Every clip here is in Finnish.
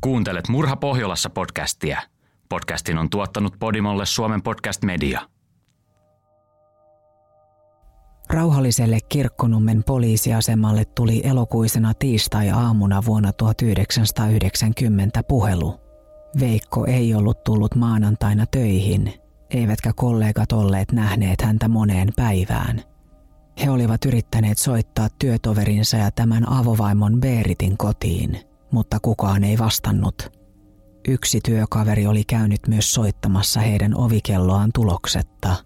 Kuuntelet Murha Pohjolassa podcastia. Podcastin on tuottanut Podimolle Suomen podcast media. Rauhalliselle Kirkkonummen poliisiasemalle tuli elokuisena tiistai-aamuna vuonna 1990 puhelu. Veikko ei ollut tullut maanantaina töihin, eivätkä kollegat olleet nähneet häntä moneen päivään. He olivat yrittäneet soittaa työtoverinsa ja tämän avovaimon Beeritin kotiin, mutta kukaan ei vastannut. Yksi työkaveri oli käynyt myös soittamassa heidän ovikelloaan tuloksetta.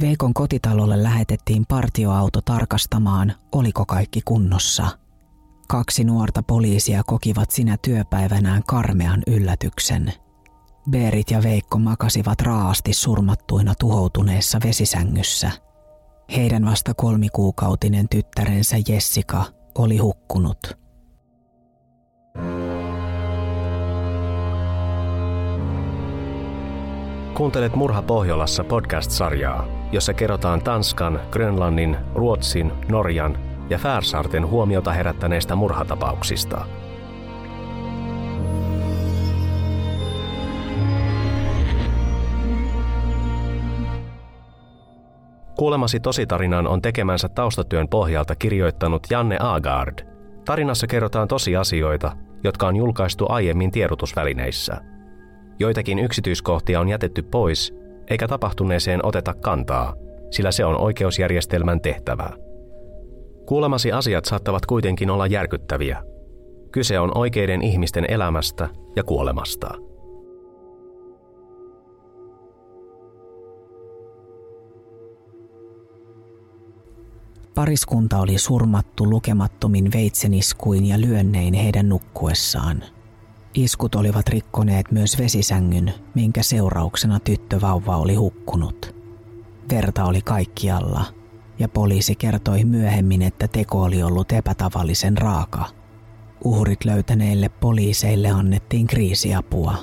Veikon kotitalolle lähetettiin partioauto tarkastamaan, oliko kaikki kunnossa. Kaksi nuorta poliisia kokivat sinä työpäivänään karmean yllätyksen. Berit ja Veikko makasivat raasti surmattuina tuhoutuneessa vesisängyssä – heidän vasta kolmikuukautinen tyttärensä Jessica oli hukkunut. Kuuntelet Murha Pohjolassa podcast-sarjaa, jossa kerrotaan Tanskan, Grönlannin, Ruotsin, Norjan ja Färsaarten huomiota herättäneistä murhatapauksista – Kuulemasi tositarinan on tekemänsä taustatyön pohjalta kirjoittanut Janne Agard. Tarinassa kerrotaan tosiasioita, jotka on julkaistu aiemmin tiedotusvälineissä. Joitakin yksityiskohtia on jätetty pois, eikä tapahtuneeseen oteta kantaa, sillä se on oikeusjärjestelmän tehtävää. Kuulemasi asiat saattavat kuitenkin olla järkyttäviä. Kyse on oikeiden ihmisten elämästä ja kuolemasta. Pariskunta oli surmattu lukemattomin veitseniskuin ja lyönnein heidän nukkuessaan. Iskut olivat rikkoneet myös vesisängyn, minkä seurauksena tyttövauva oli hukkunut. Verta oli kaikkialla, ja poliisi kertoi myöhemmin, että teko oli ollut epätavallisen raaka. Uhrit löytäneille poliiseille annettiin kriisiapua.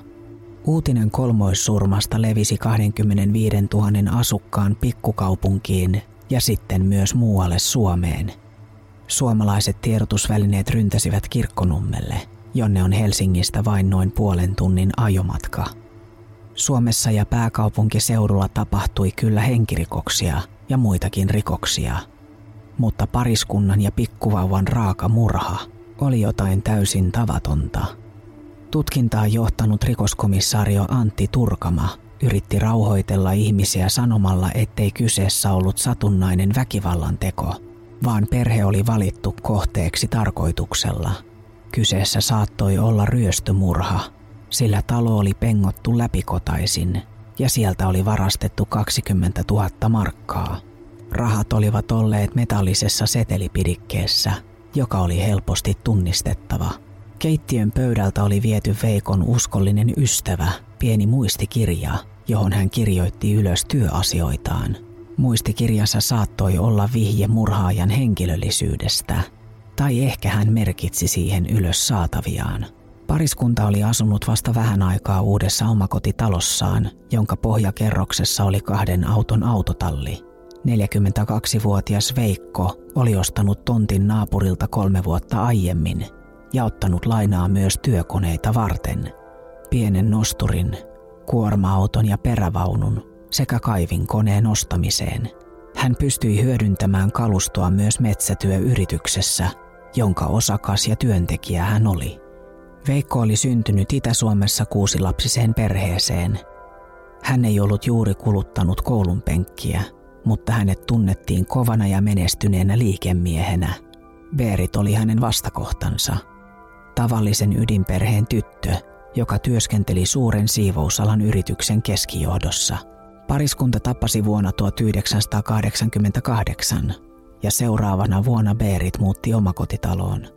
Uutinen kolmoissurmasta levisi 25 000 asukkaan pikkukaupunkiin ja sitten myös muualle Suomeen. Suomalaiset tiedotusvälineet ryntäsivät kirkkonummelle, jonne on Helsingistä vain noin puolen tunnin ajomatka. Suomessa ja pääkaupunkiseudulla tapahtui kyllä henkirikoksia ja muitakin rikoksia, mutta pariskunnan ja pikkuvauvan raaka murha oli jotain täysin tavatonta. Tutkintaa johtanut rikoskomissaario Antti Turkama yritti rauhoitella ihmisiä sanomalla, ettei kyseessä ollut satunnainen väkivallan teko, vaan perhe oli valittu kohteeksi tarkoituksella. Kyseessä saattoi olla ryöstömurha, sillä talo oli pengottu läpikotaisin ja sieltä oli varastettu 20 000 markkaa. Rahat olivat olleet metallisessa setelipidikkeessä, joka oli helposti tunnistettava. Keittiön pöydältä oli viety Veikon uskollinen ystävä, pieni muistikirja, johon hän kirjoitti ylös työasioitaan. Muistikirjassa saattoi olla vihje murhaajan henkilöllisyydestä, tai ehkä hän merkitsi siihen ylös saataviaan. Pariskunta oli asunut vasta vähän aikaa uudessa omakotitalossaan, jonka pohjakerroksessa oli kahden auton autotalli. 42-vuotias Veikko oli ostanut tontin naapurilta kolme vuotta aiemmin ja ottanut lainaa myös työkoneita varten. Pienen nosturin, kuorma-auton ja perävaunun sekä kaivinkoneen ostamiseen. Hän pystyi hyödyntämään kalustoa myös metsätyöyrityksessä, jonka osakas ja työntekijä hän oli. Veikko oli syntynyt Itä-Suomessa kuusilapsiseen perheeseen. Hän ei ollut juuri kuluttanut koulun penkkiä, mutta hänet tunnettiin kovana ja menestyneenä liikemiehenä. Berit oli hänen vastakohtansa. Tavallisen ydinperheen tyttö, joka työskenteli suuren siivousalan yrityksen keskijohdossa. Pariskunta tappasi vuonna 1988 ja seuraavana vuonna Berit muutti omakotitaloon.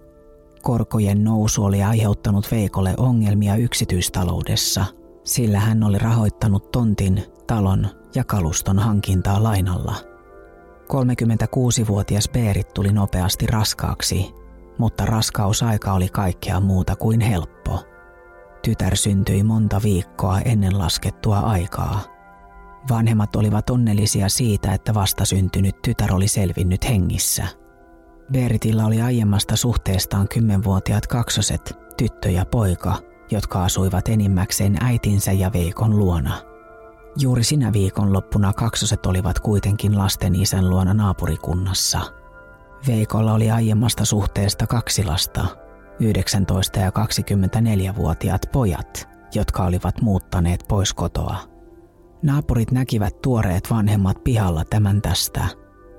Korkojen nousu oli aiheuttanut Veikolle ongelmia yksityistaloudessa, sillä hän oli rahoittanut tontin, talon ja kaluston hankintaa lainalla. 36-vuotias Berit tuli nopeasti raskaaksi, mutta raskausaika oli kaikkea muuta kuin helppo – Tytär syntyi monta viikkoa ennen laskettua aikaa. Vanhemmat olivat onnellisia siitä, että vastasyntynyt tytär oli selvinnyt hengissä. Beritillä oli aiemmasta suhteestaan kymmenvuotiaat kaksoset, tyttö ja poika, jotka asuivat enimmäkseen äitinsä ja Veikon luona. Juuri sinä viikonloppuna kaksoset olivat kuitenkin lasten isän luona naapurikunnassa. Veikolla oli aiemmasta suhteesta kaksi lasta, 19- ja 24-vuotiaat pojat, jotka olivat muuttaneet pois kotoa. Naapurit näkivät tuoreet vanhemmat pihalla tämän tästä,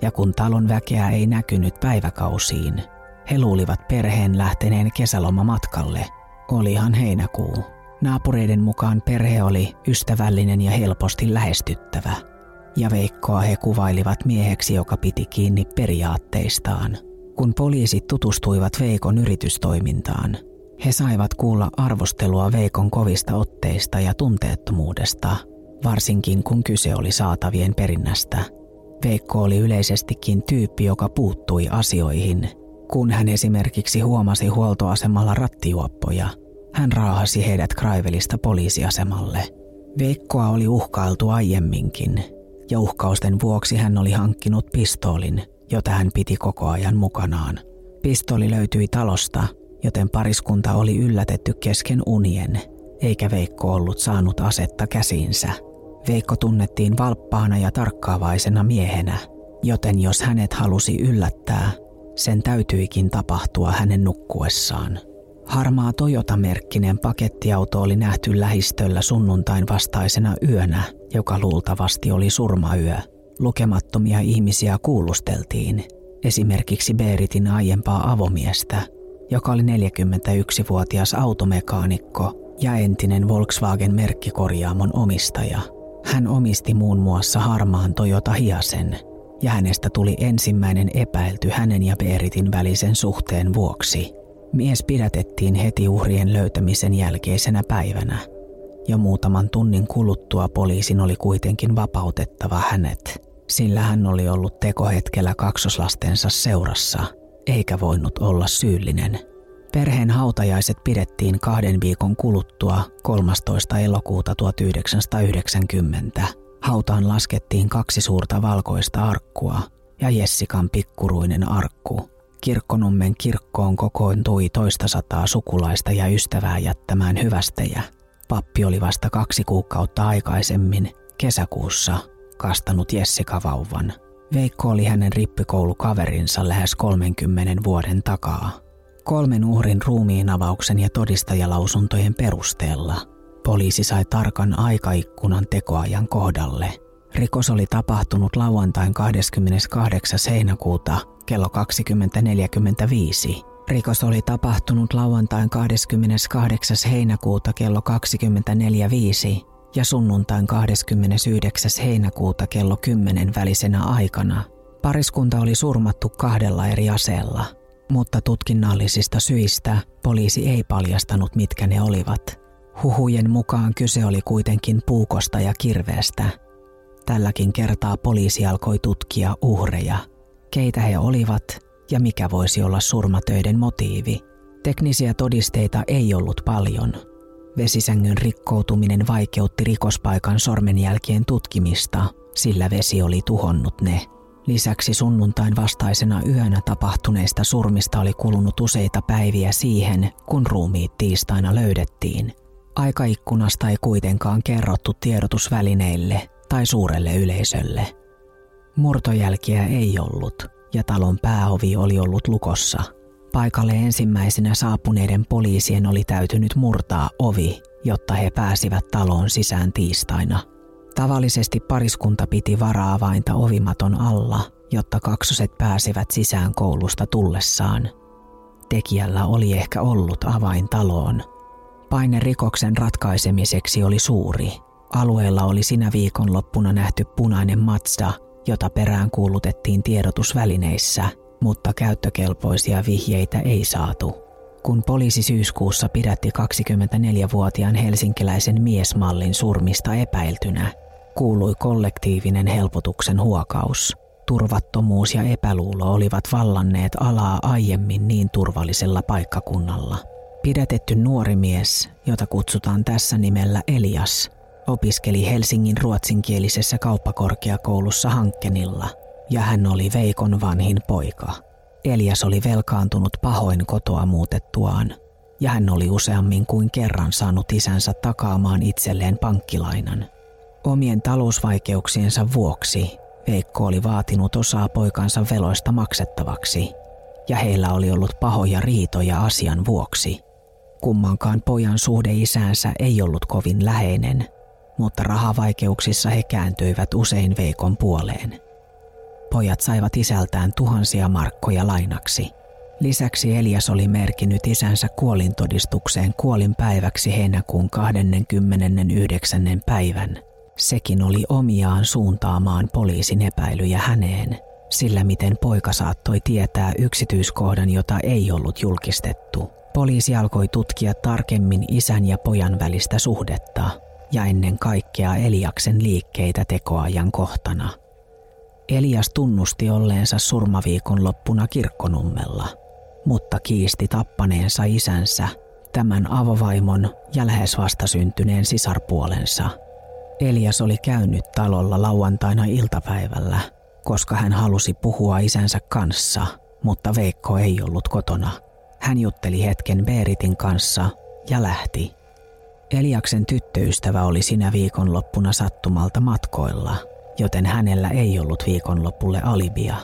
ja kun talon väkeä ei näkynyt päiväkausiin, he luulivat perheen lähteneen kesälomamatkalle. Olihan heinäkuu. Naapureiden mukaan perhe oli ystävällinen ja helposti lähestyttävä. Ja Veikkoa he kuvailivat mieheksi, joka piti kiinni periaatteistaan. Kun poliisit tutustuivat Veikon yritystoimintaan, he saivat kuulla arvostelua Veikon kovista otteista ja tunteettomuudesta, varsinkin kun kyse oli saatavien perinnästä. Veikko oli yleisestikin tyyppi, joka puuttui asioihin – kun hän esimerkiksi huomasi huoltoasemalla rattijuoppoja, hän raahasi heidät Kraivelista poliisiasemalle. Veikkoa oli uhkailtu aiemminkin, ja uhkausten vuoksi hän oli hankkinut pistoolin, jota hän piti koko ajan mukanaan. Pistoli löytyi talosta, joten pariskunta oli yllätetty kesken unien, eikä Veikko ollut saanut asetta käsiinsä. Veikko tunnettiin valppaana ja tarkkaavaisena miehenä, joten jos hänet halusi yllättää, sen täytyikin tapahtua hänen nukkuessaan. Harmaa Toyota-merkkinen pakettiauto oli nähty lähistöllä sunnuntain vastaisena yönä, joka luultavasti oli surmayö. Lukemattomia ihmisiä kuulusteltiin, esimerkiksi Beeritin aiempaa avomiestä, joka oli 41-vuotias automekaanikko ja entinen Volkswagen-merkkikorjaamon omistaja. Hän omisti muun muassa harmaan Toyota Hiasen – ja hänestä tuli ensimmäinen epäilty hänen ja Beeritin välisen suhteen vuoksi. Mies pidätettiin heti uhrien löytämisen jälkeisenä päivänä. Jo muutaman tunnin kuluttua poliisin oli kuitenkin vapautettava hänet, sillä hän oli ollut tekohetkellä kaksoslastensa seurassa, eikä voinut olla syyllinen. Perheen hautajaiset pidettiin kahden viikon kuluttua 13. elokuuta 1990 Hautaan laskettiin kaksi suurta valkoista arkkua ja Jessikan pikkuruinen arkku. Kirkkonummen kirkkoon kokoontui toista sataa sukulaista ja ystävää jättämään hyvästejä. Pappi oli vasta kaksi kuukautta aikaisemmin, kesäkuussa, kastanut Jessica vauvan. Veikko oli hänen rippikoulukaverinsa lähes 30 vuoden takaa. Kolmen uhrin ruumiinavauksen ja todistajalausuntojen perusteella – Poliisi sai tarkan aikaikkunan tekoajan kohdalle. Rikos oli tapahtunut lauantain 28. heinäkuuta kello 20.45. Rikos oli tapahtunut lauantain 28. heinäkuuta kello 24.5 ja sunnuntain 29. heinäkuuta kello 10 välisenä aikana. Pariskunta oli surmattu kahdella eri aseella, mutta tutkinnallisista syistä poliisi ei paljastanut mitkä ne olivat – Huhujen mukaan kyse oli kuitenkin puukosta ja kirveestä. Tälläkin kertaa poliisi alkoi tutkia uhreja, keitä he olivat ja mikä voisi olla surmatöiden motiivi. Teknisiä todisteita ei ollut paljon. Vesisängyn rikkoutuminen vaikeutti rikospaikan sormenjälkien tutkimista, sillä vesi oli tuhonnut ne. Lisäksi sunnuntain vastaisena yönä tapahtuneista surmista oli kulunut useita päiviä siihen, kun ruumiit tiistaina löydettiin – Aikaikkunasta ei kuitenkaan kerrottu tiedotusvälineille tai suurelle yleisölle. Murtojälkiä ei ollut ja talon pääovi oli ollut lukossa. Paikalle ensimmäisenä saapuneiden poliisien oli täytynyt murtaa ovi, jotta he pääsivät taloon sisään tiistaina. Tavallisesti pariskunta piti varaa-avainta ovimaton alla, jotta kaksoset pääsivät sisään koulusta tullessaan. Tekijällä oli ehkä ollut avain taloon – Paine rikoksen ratkaisemiseksi oli suuri. Alueella oli sinä viikonloppuna nähty punainen Mazda, jota perään kuulutettiin tiedotusvälineissä, mutta käyttökelpoisia vihjeitä ei saatu. Kun poliisi syyskuussa pidätti 24-vuotiaan helsinkiläisen miesmallin surmista epäiltynä, kuului kollektiivinen helpotuksen huokaus. Turvattomuus ja epäluulo olivat vallanneet alaa aiemmin niin turvallisella paikkakunnalla – Pidätetty nuori mies, jota kutsutaan tässä nimellä Elias, opiskeli Helsingin ruotsinkielisessä kauppakorkeakoulussa Hankkenilla ja hän oli Veikon vanhin poika. Elias oli velkaantunut pahoin kotoa muutettuaan. ja hän oli useammin kuin kerran saanut isänsä takaamaan itselleen pankkilainan. Omien talousvaikeuksiensa vuoksi Veikko oli vaatinut osaa poikansa veloista maksettavaksi, ja heillä oli ollut pahoja riitoja asian vuoksi. Kummankaan pojan suhde isäänsä ei ollut kovin läheinen, mutta rahavaikeuksissa he kääntyivät usein Veikon puoleen. Pojat saivat isältään tuhansia markkoja lainaksi. Lisäksi Elias oli merkinnyt isänsä kuolintodistukseen kuolinpäiväksi heinäkuun 29. päivän. Sekin oli omiaan suuntaamaan poliisin epäilyjä häneen, sillä miten poika saattoi tietää yksityiskohdan, jota ei ollut julkistettu. Poliisi alkoi tutkia tarkemmin isän ja pojan välistä suhdetta ja ennen kaikkea Eliaksen liikkeitä tekoajan kohtana – Elias tunnusti olleensa surmaviikon loppuna kirkkonummella, mutta kiisti tappaneensa isänsä, tämän avovaimon ja lähes vastasyntyneen sisarpuolensa. Elias oli käynyt talolla lauantaina iltapäivällä, koska hän halusi puhua isänsä kanssa, mutta Veikko ei ollut kotona. Hän jutteli hetken Beeritin kanssa ja lähti. Eliaksen tyttöystävä oli sinä viikonloppuna sattumalta matkoilla – joten hänellä ei ollut viikonlopulle alibia.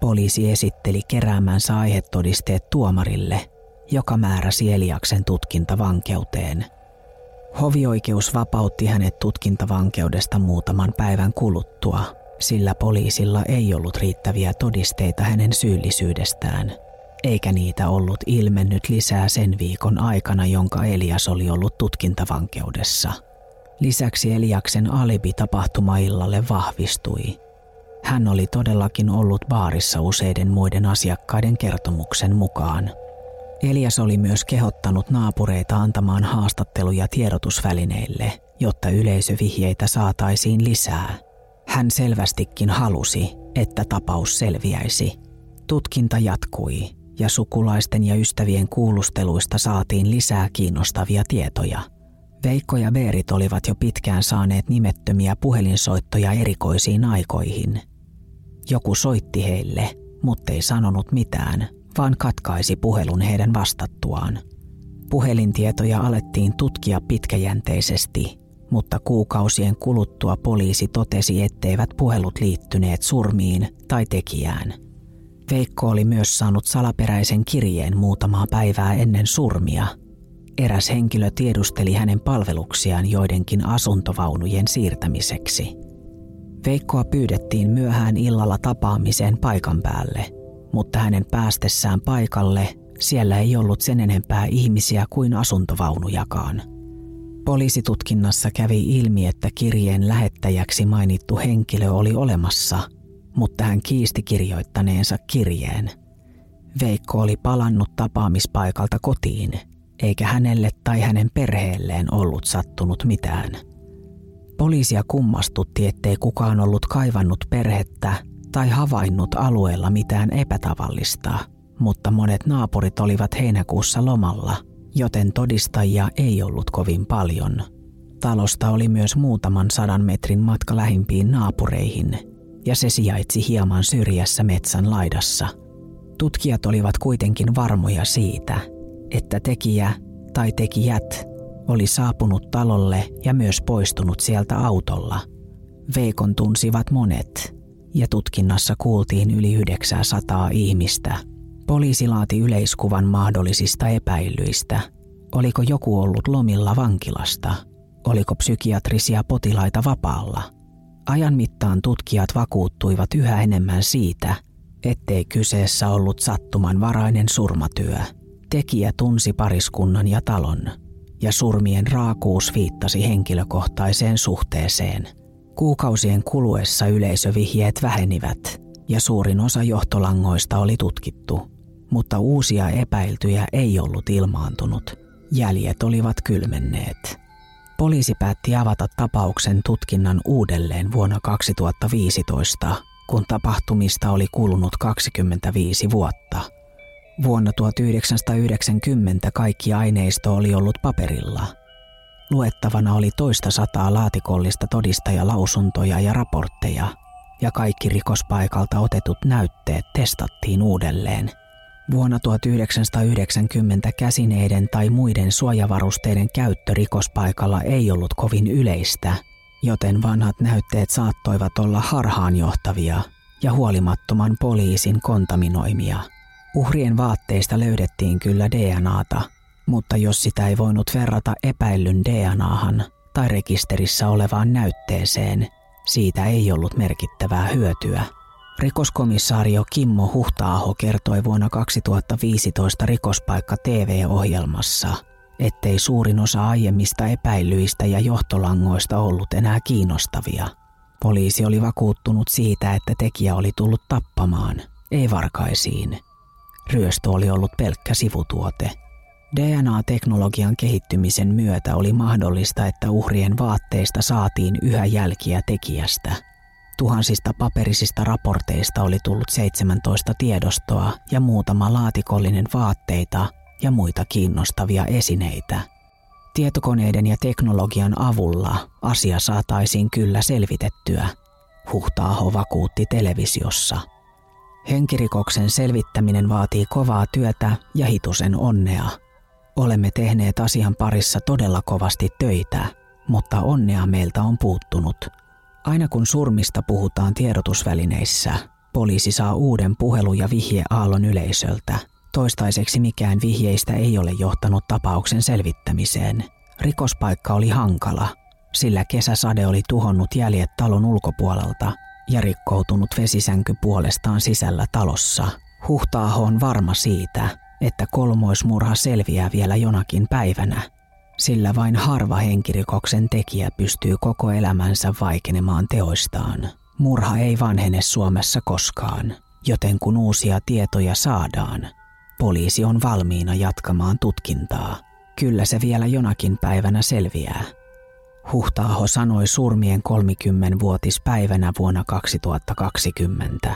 Poliisi esitteli keräämänsä aihetodisteet tuomarille, joka määräsi Eliaksen tutkintavankeuteen. Hovioikeus vapautti hänet tutkintavankeudesta muutaman päivän kuluttua, sillä poliisilla ei ollut riittäviä todisteita hänen syyllisyydestään, eikä niitä ollut ilmennyt lisää sen viikon aikana, jonka Elias oli ollut tutkintavankeudessa – Lisäksi Eliaksen alibi tapahtumaillalle vahvistui. Hän oli todellakin ollut baarissa useiden muiden asiakkaiden kertomuksen mukaan. Elias oli myös kehottanut naapureita antamaan haastatteluja tiedotusvälineille, jotta yleisövihjeitä saataisiin lisää. Hän selvästikin halusi, että tapaus selviäisi. Tutkinta jatkui ja sukulaisten ja ystävien kuulusteluista saatiin lisää kiinnostavia tietoja – Veikko ja Beerit olivat jo pitkään saaneet nimettömiä puhelinsoittoja erikoisiin aikoihin. Joku soitti heille, mutta ei sanonut mitään, vaan katkaisi puhelun heidän vastattuaan. Puhelintietoja alettiin tutkia pitkäjänteisesti, mutta kuukausien kuluttua poliisi totesi, etteivät puhelut liittyneet surmiin tai tekijään. Veikko oli myös saanut salaperäisen kirjeen muutamaa päivää ennen surmia – Eräs henkilö tiedusteli hänen palveluksiaan joidenkin asuntovaunujen siirtämiseksi. Veikkoa pyydettiin myöhään illalla tapaamiseen paikan päälle, mutta hänen päästessään paikalle siellä ei ollut sen enempää ihmisiä kuin asuntovaunujakaan. Poliisitutkinnassa kävi ilmi, että kirjeen lähettäjäksi mainittu henkilö oli olemassa, mutta hän kiisti kirjoittaneensa kirjeen. Veikko oli palannut tapaamispaikalta kotiin – eikä hänelle tai hänen perheelleen ollut sattunut mitään. Poliisia kummastutti, ettei kukaan ollut kaivannut perhettä tai havainnut alueella mitään epätavallista, mutta monet naapurit olivat heinäkuussa lomalla, joten todistajia ei ollut kovin paljon. Talosta oli myös muutaman sadan metrin matka lähimpiin naapureihin, ja se sijaitsi hieman syrjässä metsän laidassa. Tutkijat olivat kuitenkin varmoja siitä, että tekijä tai tekijät oli saapunut talolle ja myös poistunut sieltä autolla. Veikon tunsivat monet ja tutkinnassa kuultiin yli 900 ihmistä. Poliisi laati yleiskuvan mahdollisista epäilyistä. Oliko joku ollut lomilla vankilasta? Oliko psykiatrisia potilaita vapaalla? Ajan mittaan tutkijat vakuuttuivat yhä enemmän siitä, ettei kyseessä ollut sattumanvarainen surmatyö – Tekijä tunsi pariskunnan ja talon, ja surmien raakuus viittasi henkilökohtaiseen suhteeseen. Kuukausien kuluessa yleisövihjeet vähenivät, ja suurin osa johtolangoista oli tutkittu, mutta uusia epäiltyjä ei ollut ilmaantunut. Jäljet olivat kylmenneet. Poliisi päätti avata tapauksen tutkinnan uudelleen vuonna 2015, kun tapahtumista oli kulunut 25 vuotta – Vuonna 1990 kaikki aineisto oli ollut paperilla. Luettavana oli toista sataa laatikollista todistajalausuntoja ja raportteja, ja kaikki rikospaikalta otetut näytteet testattiin uudelleen. Vuonna 1990 käsineiden tai muiden suojavarusteiden käyttö rikospaikalla ei ollut kovin yleistä, joten vanhat näytteet saattoivat olla harhaanjohtavia ja huolimattoman poliisin kontaminoimia. Uhrien vaatteista löydettiin kyllä DNAta, mutta jos sitä ei voinut verrata epäillyn DNAhan tai rekisterissä olevaan näytteeseen, siitä ei ollut merkittävää hyötyä. Rikoskomissaario Kimmo Huhtaaho kertoi vuonna 2015 rikospaikka TV-ohjelmassa, ettei suurin osa aiemmista epäilyistä ja johtolangoista ollut enää kiinnostavia. Poliisi oli vakuuttunut siitä, että tekijä oli tullut tappamaan, ei varkaisiin. Ryöstö oli ollut pelkkä sivutuote. DNA-teknologian kehittymisen myötä oli mahdollista, että uhrien vaatteista saatiin yhä jälkiä tekijästä – Tuhansista paperisista raporteista oli tullut 17 tiedostoa ja muutama laatikollinen vaatteita ja muita kiinnostavia esineitä. Tietokoneiden ja teknologian avulla asia saataisiin kyllä selvitettyä, Huhtaaho vakuutti televisiossa. Henkirikoksen selvittäminen vaatii kovaa työtä ja hitusen onnea. Olemme tehneet asian parissa todella kovasti töitä, mutta onnea meiltä on puuttunut – Aina kun surmista puhutaan tiedotusvälineissä, poliisi saa uuden puhelu- ja vihjeaallon yleisöltä. Toistaiseksi mikään vihjeistä ei ole johtanut tapauksen selvittämiseen. Rikospaikka oli hankala, sillä kesäsade oli tuhonnut jäljet talon ulkopuolelta ja rikkoutunut vesisänky puolestaan sisällä talossa. Huhtaaho on varma siitä, että kolmoismurha selviää vielä jonakin päivänä – sillä vain harva henkirikoksen tekijä pystyy koko elämänsä vaikenemaan teoistaan. Murha ei vanhene Suomessa koskaan, joten kun uusia tietoja saadaan, poliisi on valmiina jatkamaan tutkintaa. Kyllä se vielä jonakin päivänä selviää. Huhtaaho sanoi surmien 30-vuotispäivänä vuonna 2020.